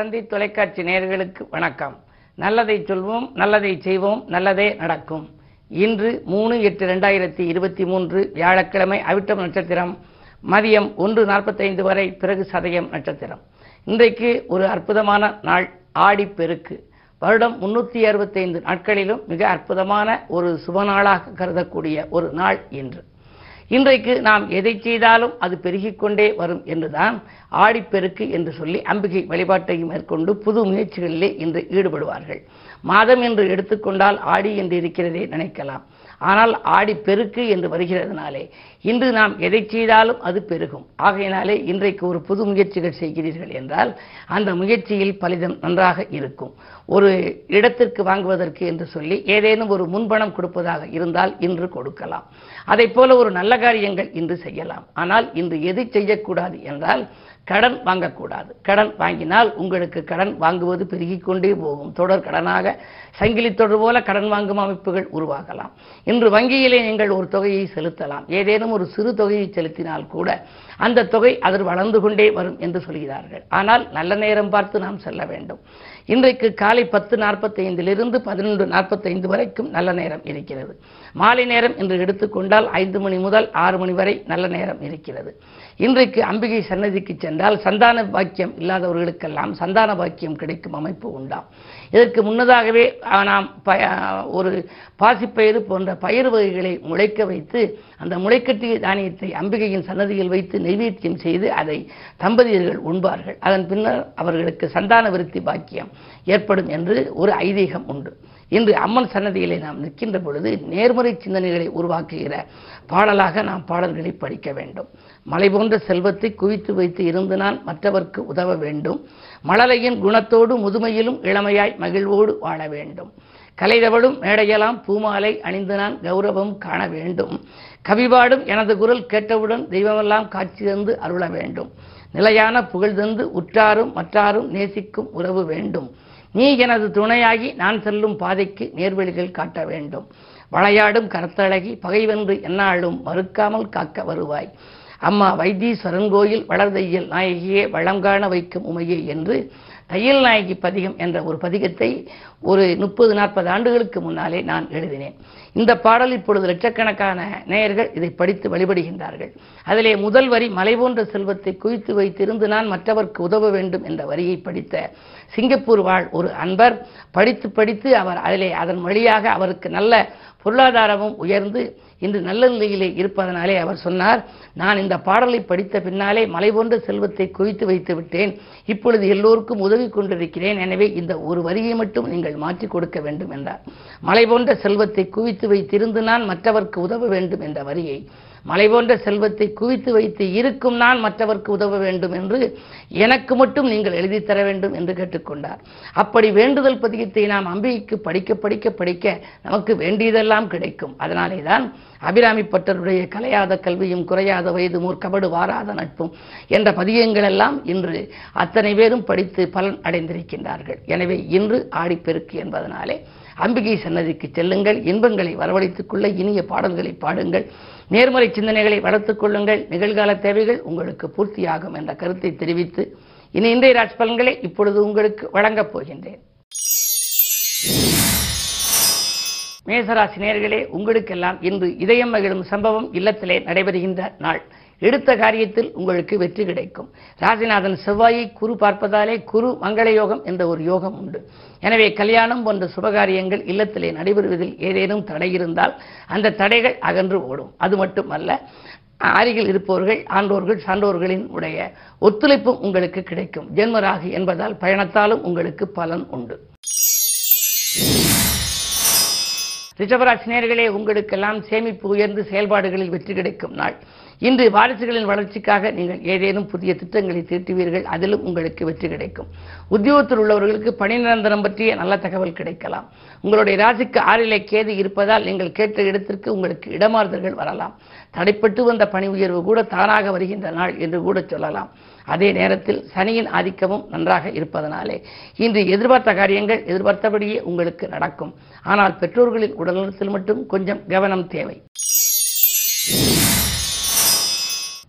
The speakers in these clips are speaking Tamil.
தந்தி தொலைக்காட்சி நேர்களுக்கு வணக்கம். நல்லதை சொல்வோம் நல்லதை செய்வோம் நல்லதே நடக்கும். இன்று மூணு எட்டு ரெண்டாயிரத்தி இருபத்தி மூன்று வியாழக்கிழமை அவிட்டம் நட்சத்திரம் மதியம் ஒன்று நாற்பத்தைந்து வரை பிறகு சதயம் நட்சத்திரம். இன்றைக்கு ஒரு அற்புதமான நாள் ஆடிப்பெருக்கு வருடம் முன்னூற்றி அறுபத்தைந்து நாட்களிலும் மிக அற்புதமான ஒரு சுபநாளாக கருதக்கூடிய ஒரு நாள் இன்று. இன்றைக்கு நாம் எதை செய்தாலும் அது பெருகிக் கொண்டே வரும் என்றுதான் ஆடிப்பெருக்கு என்று சொல்லி அம்பிகை வழிபாட்டையும் மேற்கொண்டு புது முயற்சிகளிலே இன்று ஈடுபடுவார்கள். மாதம் என்று எடுத்துக்கொண்டால் ஆடி என்று இருக்கிறதே நினைக்கலாம். ஆனால் ஆடி பெருக்கு என்று வருகிறதுனாலே இன்று நாம் எதை செய்தாலும் அது பெருகும். ஆகையினாலே இன்றைக்கு ஒரு புது முயற்சிகள் செய்கிறீர்கள் என்றால் அந்த முயற்சியில் பலிதம் நன்றாக இருக்கும். ஒரு இடத்திற்கு வாங்குவதற்கு என்று சொல்லி ஏதேனும் ஒரு முன்பணம் கொடுப்பதாக இருந்தால் இன்று கொடுக்கலாம். அதை போல ஒரு நல்ல காரியங்கள் இன்று செய்யலாம். ஆனால் இன்று எது செய்யக்கூடாது என்றால் கடன் வாங்கக்கூடாது. கடன் வாங்கினால் உங்களுக்கு கடன் வாங்குவது பெருகிக் கொண்டே போகும். தொடர் கடனாக சங்கிலி தொடர் போல கடன் வாங்கும் அமைப்புகள் உருவாகலாம். இன்று வங்கியிலே நீங்கள் ஒரு தொகையை செலுத்தலாம். ஏதேனும் ஒரு சிறு தொகையை செலுத்தினால் கூட அந்த தொகை அதில் வளர்ந்து கொண்டே வரும் என்று சொல்கிறார்கள். ஆனால் நல்ல நேரம் பார்த்து நாம் செல்ல வேண்டும். இன்றைக்கு காலை பத்து நாற்பத்தைந்திலிருந்து பதினொன்று நாற்பத்தைந்து வரைக்கும் நல்ல நேரம் இருக்கிறது. மாலை நேரம் என்று எடுத்துக்கொண்டால் ஐந்து மணி முதல் ஆறு மணி வரை நல்ல நேரம் இருக்கிறது. இன்றைக்கு அம்பிகை சன்னதிக்கு சென்றால் சந்தான பாக்கியம் இல்லாதவர்களுக்கெல்லாம் சந்தான பாக்கியம் கிடைக்கும் அமைப்பு உண்டாம் இதற்கு முன்னதாகவே நாம் ப ஒரு பாசிப்பயிறு போன்ற பயிர் வகைகளை முளைக்க வைத்து அந்த முளைக்கட்டிய தானியத்தை அம்பிகையின் சன்னதியில் வைத்து நைவேத்தியம் செய்து அதை தம்பதியர்கள் உண்பார்கள். அதன் பின்னர் அவர்களுக்கு சந்தான விருத்தி பாக்கியம் ஏற்படும் என்று ஒரு ஐதீகம் உண்டு. இன்று அம்மன் சன்னதியிலே நாம் நிற்கின்ற பொழுது நேர்மறை சிந்தனைகளை உருவாக்குகிற பாடலாக நாம் பாடல்களை படிக்க வேண்டும். மலை போன்ற செல்வத்தை குவித்து வைத்து இருந்து நான் மற்றவர்க்கு உதவ வேண்டும். மழலையின் குணத்தோடு முதுமையிலும் இளமையாய் மகிழ்வோடு வாழ வேண்டும். கலைதவளும் மேடையெல்லாம் பூமாலை அணிந்து நான் கௌரவம் காண வேண்டும். கவிபாடும் எனது குரல் கேட்டவுடன் தெய்வமெல்லாம் காட்சி தந்து அருள வேண்டும். நிலையான புகழ் தந்து உற்றாரும் மற்றாரும் நேசிக்கும் உறவு வேண்டும். நீ எனது துணையாகி நான் செல்லும் பாதைக்கு நேர்வழிகள் காட்ட வேண்டும். வளையாடும் கரத்தழகி பகைவென்று என்னாலும் மறுக்காமல் காக்க வருவாய். அம்மா வைத்தீஸ்வரன் கோயில் வளர்தையில் நாயகியே வளங்காண வைக்கும் உமையே என்று தையல் நாயகி பதிகம் என்ற ஒரு பதிகத்தை ஒரு முப்பது நாற்பது ஆண்டுகளுக்கு முன்னாலே நான் எழுதினேன். இந்த பாடல் இப்பொழுது லட்சக்கணக்கான நேயர்கள் இதை படித்து வழிபடுகின்றார்கள். அதிலே முதல் வரி மலை போன்ற செல்வத்தை குவித்து வைத்திருந்து நான் மற்றவர்க்கு உதவ வேண்டும் என்ற வரியை படித்த சிங்கப்பூர் வாழ் ஒரு அன்பர் படித்து படித்து அவர் அதிலே அதன் வழியாக அவருக்கு நல்ல பொருளாதாரமும் உயர்ந்து இன்று நல்ல நிலையிலே இருப்பதனாலே அவர் சொன்னார் நான் இந்த பாடலை படித்த பின்னாலே மலை போன்ற செல்வத்தை குவித்து வைத்து விட்டேன். இப்பொழுது எல்லோருக்கும் உதவி கொண்டிருக்கிறேன். எனவே இந்த ஒரு வரியை மட்டும் நீங்கள் மாற்றி கொடுக்க வேண்டும் என்றார். மலை போன்ற செல்வத்தை குவித்து வைத்திருந்து நான் மற்றவர்க்கு உதவ வேண்டும் என்ற வரியை மலை போன்ற செல்வத்தை குவித்து வைத்து இருக்கும் நான் மற்றவர்க்கு உதவ வேண்டும் என்று எனக்கு மட்டும் நீங்கள் எழுதி தர வேண்டும் என்று கேட்டுக்கொண்டார். அப்படி வேண்டுதல் பதிகத்தை நாம் அம்பிகைக்கு படிக்க படிக்க படிக்க நமக்கு வேண்டியதெல்லாம் கிடைக்கும். அதனாலே தான் அபிராமி பட்டருடைய கலையாத கல்வியும் குறையாத வயது மூர்க்கபடு வாராத நட்பும் என்ற பதிகங்கள் எல்லாம் இன்று அத்தனை பேரும் படித்து பலன் அடைந்திருக்கின்றார்கள். எனவே இன்று ஆடிப்பெருக்கு என்பதனாலே அம்பிகை சன்னதிக்கு செல்லுங்கள் இன்பங்களை வரவழைத்துக் கொள்ள இனிய பாடல்களை பாடுங்கள் நேர்மறை சிந்தனைகளை வளர்த்துக் கொள்ளுங்கள் நிகழ்கால தேவைகள் உங்களுக்கு பூர்த்தியாகும் என்ற கருத்தை தெரிவித்து இனி இன்றைய ராஜ் பலன்களை இப்பொழுது உங்களுக்கு வழங்கப் போகின்றேன். மேசராசி நேர்களே உங்களுக்கெல்லாம் இன்று இதயம் மகிழும் சம்பவம் இல்லத்திலே நடைபெறுகின்ற நாள். எடுத்த காரியத்தில் உங்களுக்கு வெற்றி கிடைக்கும். ராசிநாதன் செவ்வாயை குரு பார்ப்பதாலே குரு மங்கள யோகம் என்ற ஒரு யோகம் உண்டு. எனவே கல்யாணம் போன்ற சுபகாரியங்கள் இல்லத்திலே நடைபெறுவதில் ஏதேனும் தடை இருந்தால் அந்த தடைகள் அகன்று ஓடும். அது மட்டுமல்ல அருகில் இருப்பவர்கள் ஆண்டோர்கள் சான்றோர்களின் உடைய ஒத்துழைப்பும் உங்களுக்கு கிடைக்கும். ஜென்மராகு என்பதால் பயணத்தாலும் உங்களுக்கு பலன் உண்டு. ரிஷபராசினியர்களே உங்களுக்கெல்லாம் சேமிப்பு உயர்ந்து செயல்பாடுகளில் வெற்றி கிடைக்கும் நாள். இன்று வாரிசுகளின் வளர்ச்சிக்காக நீங்கள் ஏதேனும் புதிய திட்டங்களை தீட்டுவீர்கள் அதிலும் உங்களுக்கு வெற்றி கிடைக்கும். உத்தியோகத்தில் உள்ளவர்களுக்கு பணி நிரந்தரம் பற்றிய நல்ல தகவல் கிடைக்கலாம். உங்களுடைய ராசிக்கு ஆறிலே கேது இருப்பதால் நீங்கள் கேட்ட இடத்திற்கு உங்களுக்கு இடமாறுதல்கள் வரலாம். தடைப்பட்டு வந்த பணி உயர்வு கூட தானாக வருகின்ற நாள் என்று கூட சொல்லலாம். அதே நேரத்தில் சனியின் ஆதிக்கமும் நன்றாக இருப்பதனாலே இன்று எதிர்பார்த்த காரியங்கள் எதிர்பார்த்தபடியே உங்களுக்கு நடக்கும். ஆனால் பெற்றோர்களின் உடல்நலத்தில் மட்டும் கொஞ்சம் கவனம் தேவை.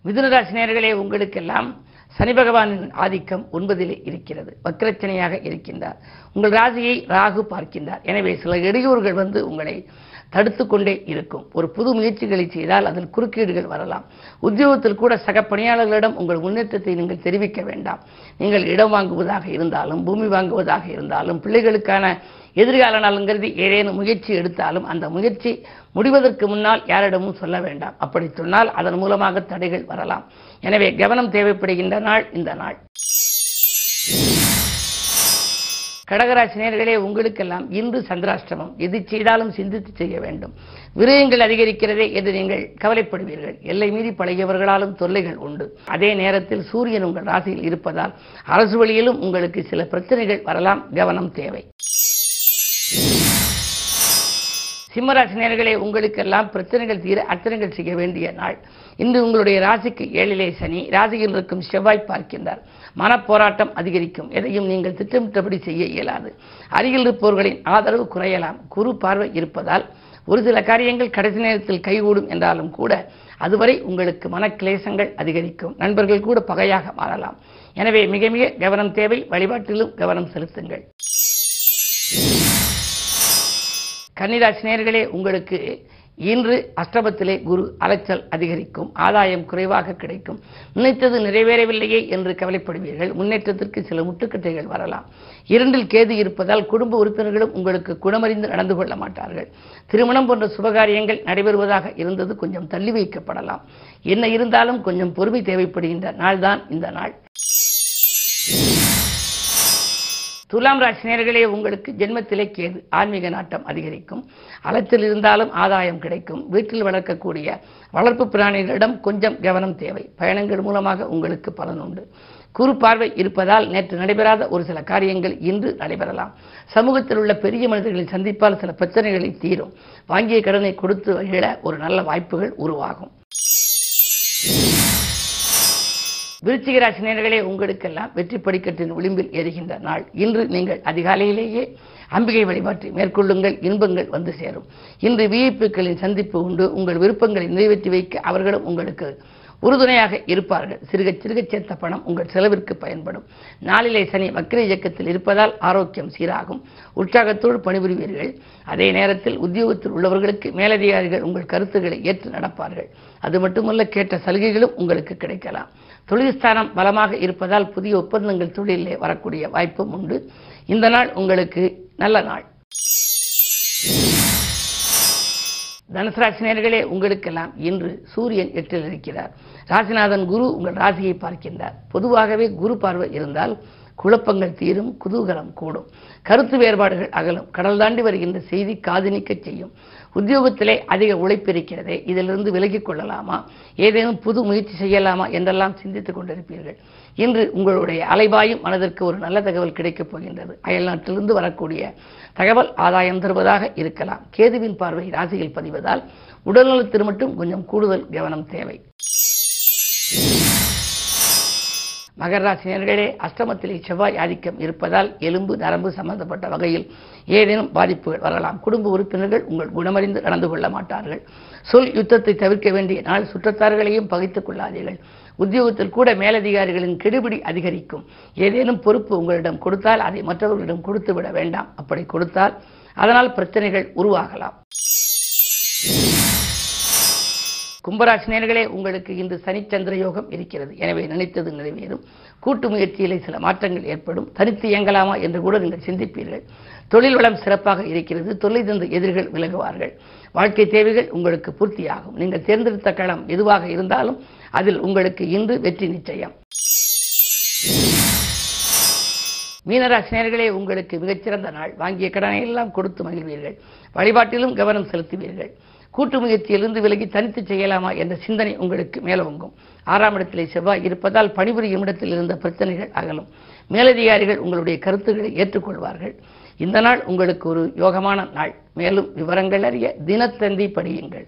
மிதுனராசினியர்களே உங்களுக்கெல்லாம் சனி பகவானின் ஆதிக்கம் ஒன்பதிலே இருக்கிறது. வக்கிரச்சனையாக இருக்கின்றார். உங்கள் ராசியை ராகு பார்க்கின்றார். எனவே சில இடையூறுகள் வந்து உங்களை தடுத்து கொண்டே இருக்கும். ஒரு புது முயற்சிகளை செய்தால் அதில் குறுக்கீடுகள் வரலாம். உத்தியோகத்தில் கூட சக பணியாளர்களிடம் உங்கள் முன்னேற்றத்தை நீங்கள் தெரிவிக்க வேண்டாம். நீங்கள் இடம் வாங்குவதாக இருந்தாலும் பூமி வாங்குவதாக இருந்தாலும் பிள்ளைகளுக்கான எதிர்கால நலங்கிறது ஏதேனும் முயற்சி எடுத்தாலும் அந்த முயற்சி முடிவதற்கு முன்னால் யாரிடமும் சொல்ல வேண்டாம். அப்படி சொன்னால் அதன் மூலமாக தடைகள் வரலாம். எனவே கவனம் தேவைப்படுகின்ற நாள் இந்த நாள். கடகராசி நேர்களே உங்களுக்கெல்லாம் இன்று சந்திராஷ்டிரமம் எது செய்தாலும் சிந்தித்து செய்ய வேண்டும். விரயங்கள் அதிகரிக்கிறதே என்று நீங்கள் கவலைப்படுவீர்கள். எல்லை மீறி பழகியவர்களாலும் தொல்லைகள் உண்டு. அதே நேரத்தில் சூரியன் உங்கள் ராசியில் இருப்பதால் அரசு வழியிலும் உங்களுக்கு சில பிரச்சனைகள் வரலாம். கவனம் தேவை. சிம்மராசி நேர்களே உங்களுக்கெல்லாம் பிரச்சனைகள் தீர அர்த்தனைகள் செய்ய வேண்டிய நாள். இன்று உங்களுடைய ராசிக்கு ஏழிலே சனி ராசியில் இருக்கும் செவ்வாய் பார்க்கின்றார். மனப்போராட்டம் அதிகரிக்கும். எதையும் நீங்கள் திட்டமிட்டபடி செய்ய இயலாது. அருகில் இருப்பவர்களின் ஆதரவு குறையலாம். குறு பார்வை இருப்பதால் ஒரு சில காரியங்கள் கடைசி நேரத்தில் கைகூடும் என்றாலும் கூட அதுவரை உங்களுக்கு மனக்கிளேசங்கள் அதிகரிக்கும். நண்பர்கள் கூட பகையாக மாறலாம். எனவே மிக மிக கவனம் தேவை. வழிபாட்டிலும் கவனம் செலுத்துங்கள். கன்னிராசி நேர்களே உங்களுக்கு இன்று அஷ்டபத்திலே குரு அலைச்சல் அதிகரிக்கும் ஆதாயம் குறைவாக கிடைக்கும். நினைத்தது நிறைவேறவில்லையே என்று கவலைப்படுவீர்கள். முன்னேற்றத்திற்கு சில முட்டுக்கட்டைகள் வரலாம். இரண்டில் கேது இருப்பதால் குடும்ப உறுப்பினர்களும் உங்களுக்கு குணமறிந்து நடந்து கொள்ள மாட்டார்கள். திருமணம் போன்ற சுபகாரியங்கள் நடைபெறுவதாக இருந்தது கொஞ்சம் தள்ளி வைக்கப்படலாம். என்ன இருந்தாலும் கொஞ்சம் பொறுமை தேவைப்படுகின்ற நாள்தான் இந்த நாள். துலாம் ராசி நேர்களே உங்களுக்கு ஜென்மத்திலே கேது ஆன்மீக நாட்டம் அதிகரிக்கும். அலத்தில் இருந்தாலும் ஆதாயம் கிடைக்கும். வீட்டில் வளர்க்கக்கூடிய வளர்ப்பு பிராணிகளிடம் கொஞ்சம் கவனம் தேவை. பயணங்கள் மூலமாக உங்களுக்கு பலன் உண்டு. குறு பார்வை இருப்பதால் நேற்று நடைபெறாத ஒரு சில காரியங்கள் இன்று நடைபெறலாம். சமூகத்தில் உள்ள பெரிய மனிதர்களை சந்திப்பால் சில பிரச்சனைகளை தீரும். வாங்கிய கடனை கொடுத்து வழியிட ஒரு நல்ல வாய்ப்புகள் உருவாகும். விருச்சிக ராசி நேர்களே உங்களுக்கெல்லாம் வெற்றி படிக்கட்டின் விளிம்பில் எரிகின்ற நாள். இன்று நீங்கள் அதிகாலையிலேயே அம்பிகை வழிபாட்டை மேற்கொள்ளுங்கள் இன்பங்கள் வந்து சேரும். இன்று விஐபிக்களின் சந்திப்பு உண்டு. உங்கள் விருப்பங்களை நிறைவேற்றி வைக்க அவர்களும் உங்களுக்கு உறுதுணையாக இருப்பார்கள். சிறுக சிறுக சேர்த்த பணம் உங்கள் செலவிற்கு பயன்படும். நாளிலே சனி வக்கிர இயக்கத்தில் இருப்பதால் ஆரோக்கியம் சீராகும். உற்சாகத்தோடு பணிபுரிவீர்கள். அதே நேரத்தில் உத்தியோகத்தில் உள்ளவர்களுக்கு மேலதிகாரிகள் உங்கள் கருத்துக்களை ஏற்று நடப்பார்கள். அது மட்டுமல்ல கேட்ட சலுகைகளும் உங்களுக்கு கிடைக்கலாம். தொழில்ஸ்தானம் பலமாக இருப்பதால் புதிய ஒப்பந்தங்கள் தொழிலே வரக்கூடிய வாய்ப்பும் உண்டு. இந்த நாள் உங்களுக்கு நல்ல நாள். தனுசராசி நேர்களே உங்களுக்கெல்லாம் இன்று சூரியன் எட்டில் இருக்கிறார். ராசிநாதன் குரு உங்கள் ராசியை பார்க்கின்றார். பொதுவாகவே குரு பார்வை இருந்தால் குழப்பங்கள் தீரும் குதூகலம் கூடும். கருத்து வேறுபாடுகள் அகலும். கடல் தாண்டி வருகின்ற செய்தி காதுனிக்க செய்யும். உத்தியோகத்திலே அதிக உழைப்பு இருக்கிறதே இதிலிருந்து விலகிக் கொள்ளலாமா? ஏதேனும் புது முயற்சி செய்யலாமா என்றெல்லாம் சிந்தித்துக் கொண்டிருப்பீர்கள். இன்று உங்களுடைய அலைபாயும் மனதிற்கு ஒரு நல்ல தகவல் கிடைக்கப் போகின்றது. அயல்நாட்டிலிருந்து வரக்கூடிய தகவல் ஆதாயம் தருவதாக இருக்கலாம். கேதுவின் பார்வை ராசியில் பதிவதால் உடல்நலத்தில் மட்டும் கொஞ்சம் கூடுதல் கவனம் தேவை. மகராசினியர்களே அஷ்டமத்திலே செவ்வாய் ஆதிக்கம் இருப்பதால் எலும்பு நரம்பு சம்பந்தப்பட்ட வகையில் ஏதேனும் பாதிப்புகள் வரலாம். குடும்ப உறுப்பினர்கள் உங்கள் குணமறிந்து நடந்து கொள்ள மாட்டார்கள். சொல் யுத்தத்தை தவிர்க்க வேண்டிய நாள் சுற்றத்தார்களையும் பகைத்துக் கொள்ளாதீர்கள். உத்தியோகத்தில் கூட மேலதிகாரிகளின் கெடுபிடி அதிகரிக்கும். ஏதேனும் பொறுப்பு உங்களிடம் கொடுத்தால் அதை மற்றவர்களிடம் கொடுத்து விட வேண்டாம். அப்படி கொடுத்தால் அதனால் பிரச்சனைகள் உருவாகலாம். கும்பராசினியர்களே உங்களுக்கு இன்று சனிச்சந்திர யோகம் இருக்கிறது. எனவே நினைத்தது நிறைவேறும். கூட்டு முயற்சியிலே சில மாற்றங்கள் ஏற்படும். தனித்து இயங்கலாமா என்று கூட நீங்கள் சிந்திப்பீர்கள். தொழில் வளம் சிறப்பாக இருக்கிறது. தொழில் தந்த எதிர்கள் விலகுவார்கள். வாழ்க்கை தேவைகள் உங்களுக்கு பூர்த்தியாகும். நீங்கள் தேர்ந்தெடுத்த களம் எதுவாக இருந்தாலும் அதில் உங்களுக்கு இன்று வெற்றி நிச்சயம். மீனராசினியர்களே உங்களுக்கு மிகச்சிறந்த நாள். வாங்கிய கடனை எல்லாம் கொடுத்து மகிழ்வீர்கள். வழிபாட்டிலும் கவனம் செலுத்துவீர்கள். கூட்டு முயற்சியிலிருந்து விலகி தனித்து செய்யலாமா என்ற சிந்தனை உங்களுக்கு மேலோங்கும். ஆறாம் இடத்திலே செவ்வாய் இருப்பதால் பணிபுரியும் இடத்தில் இருந்த பிரச்சனைகள் அகலும். மேலதிகாரிகள் உங்களுடைய கருத்துக்களை ஏற்றுக்கொள்வார்கள். இந்த நாள் உங்களுக்கு ஒரு யோகமான நாள். மேலும் விவரங்கள் அறிய தினத்தந்தி படியுங்கள்.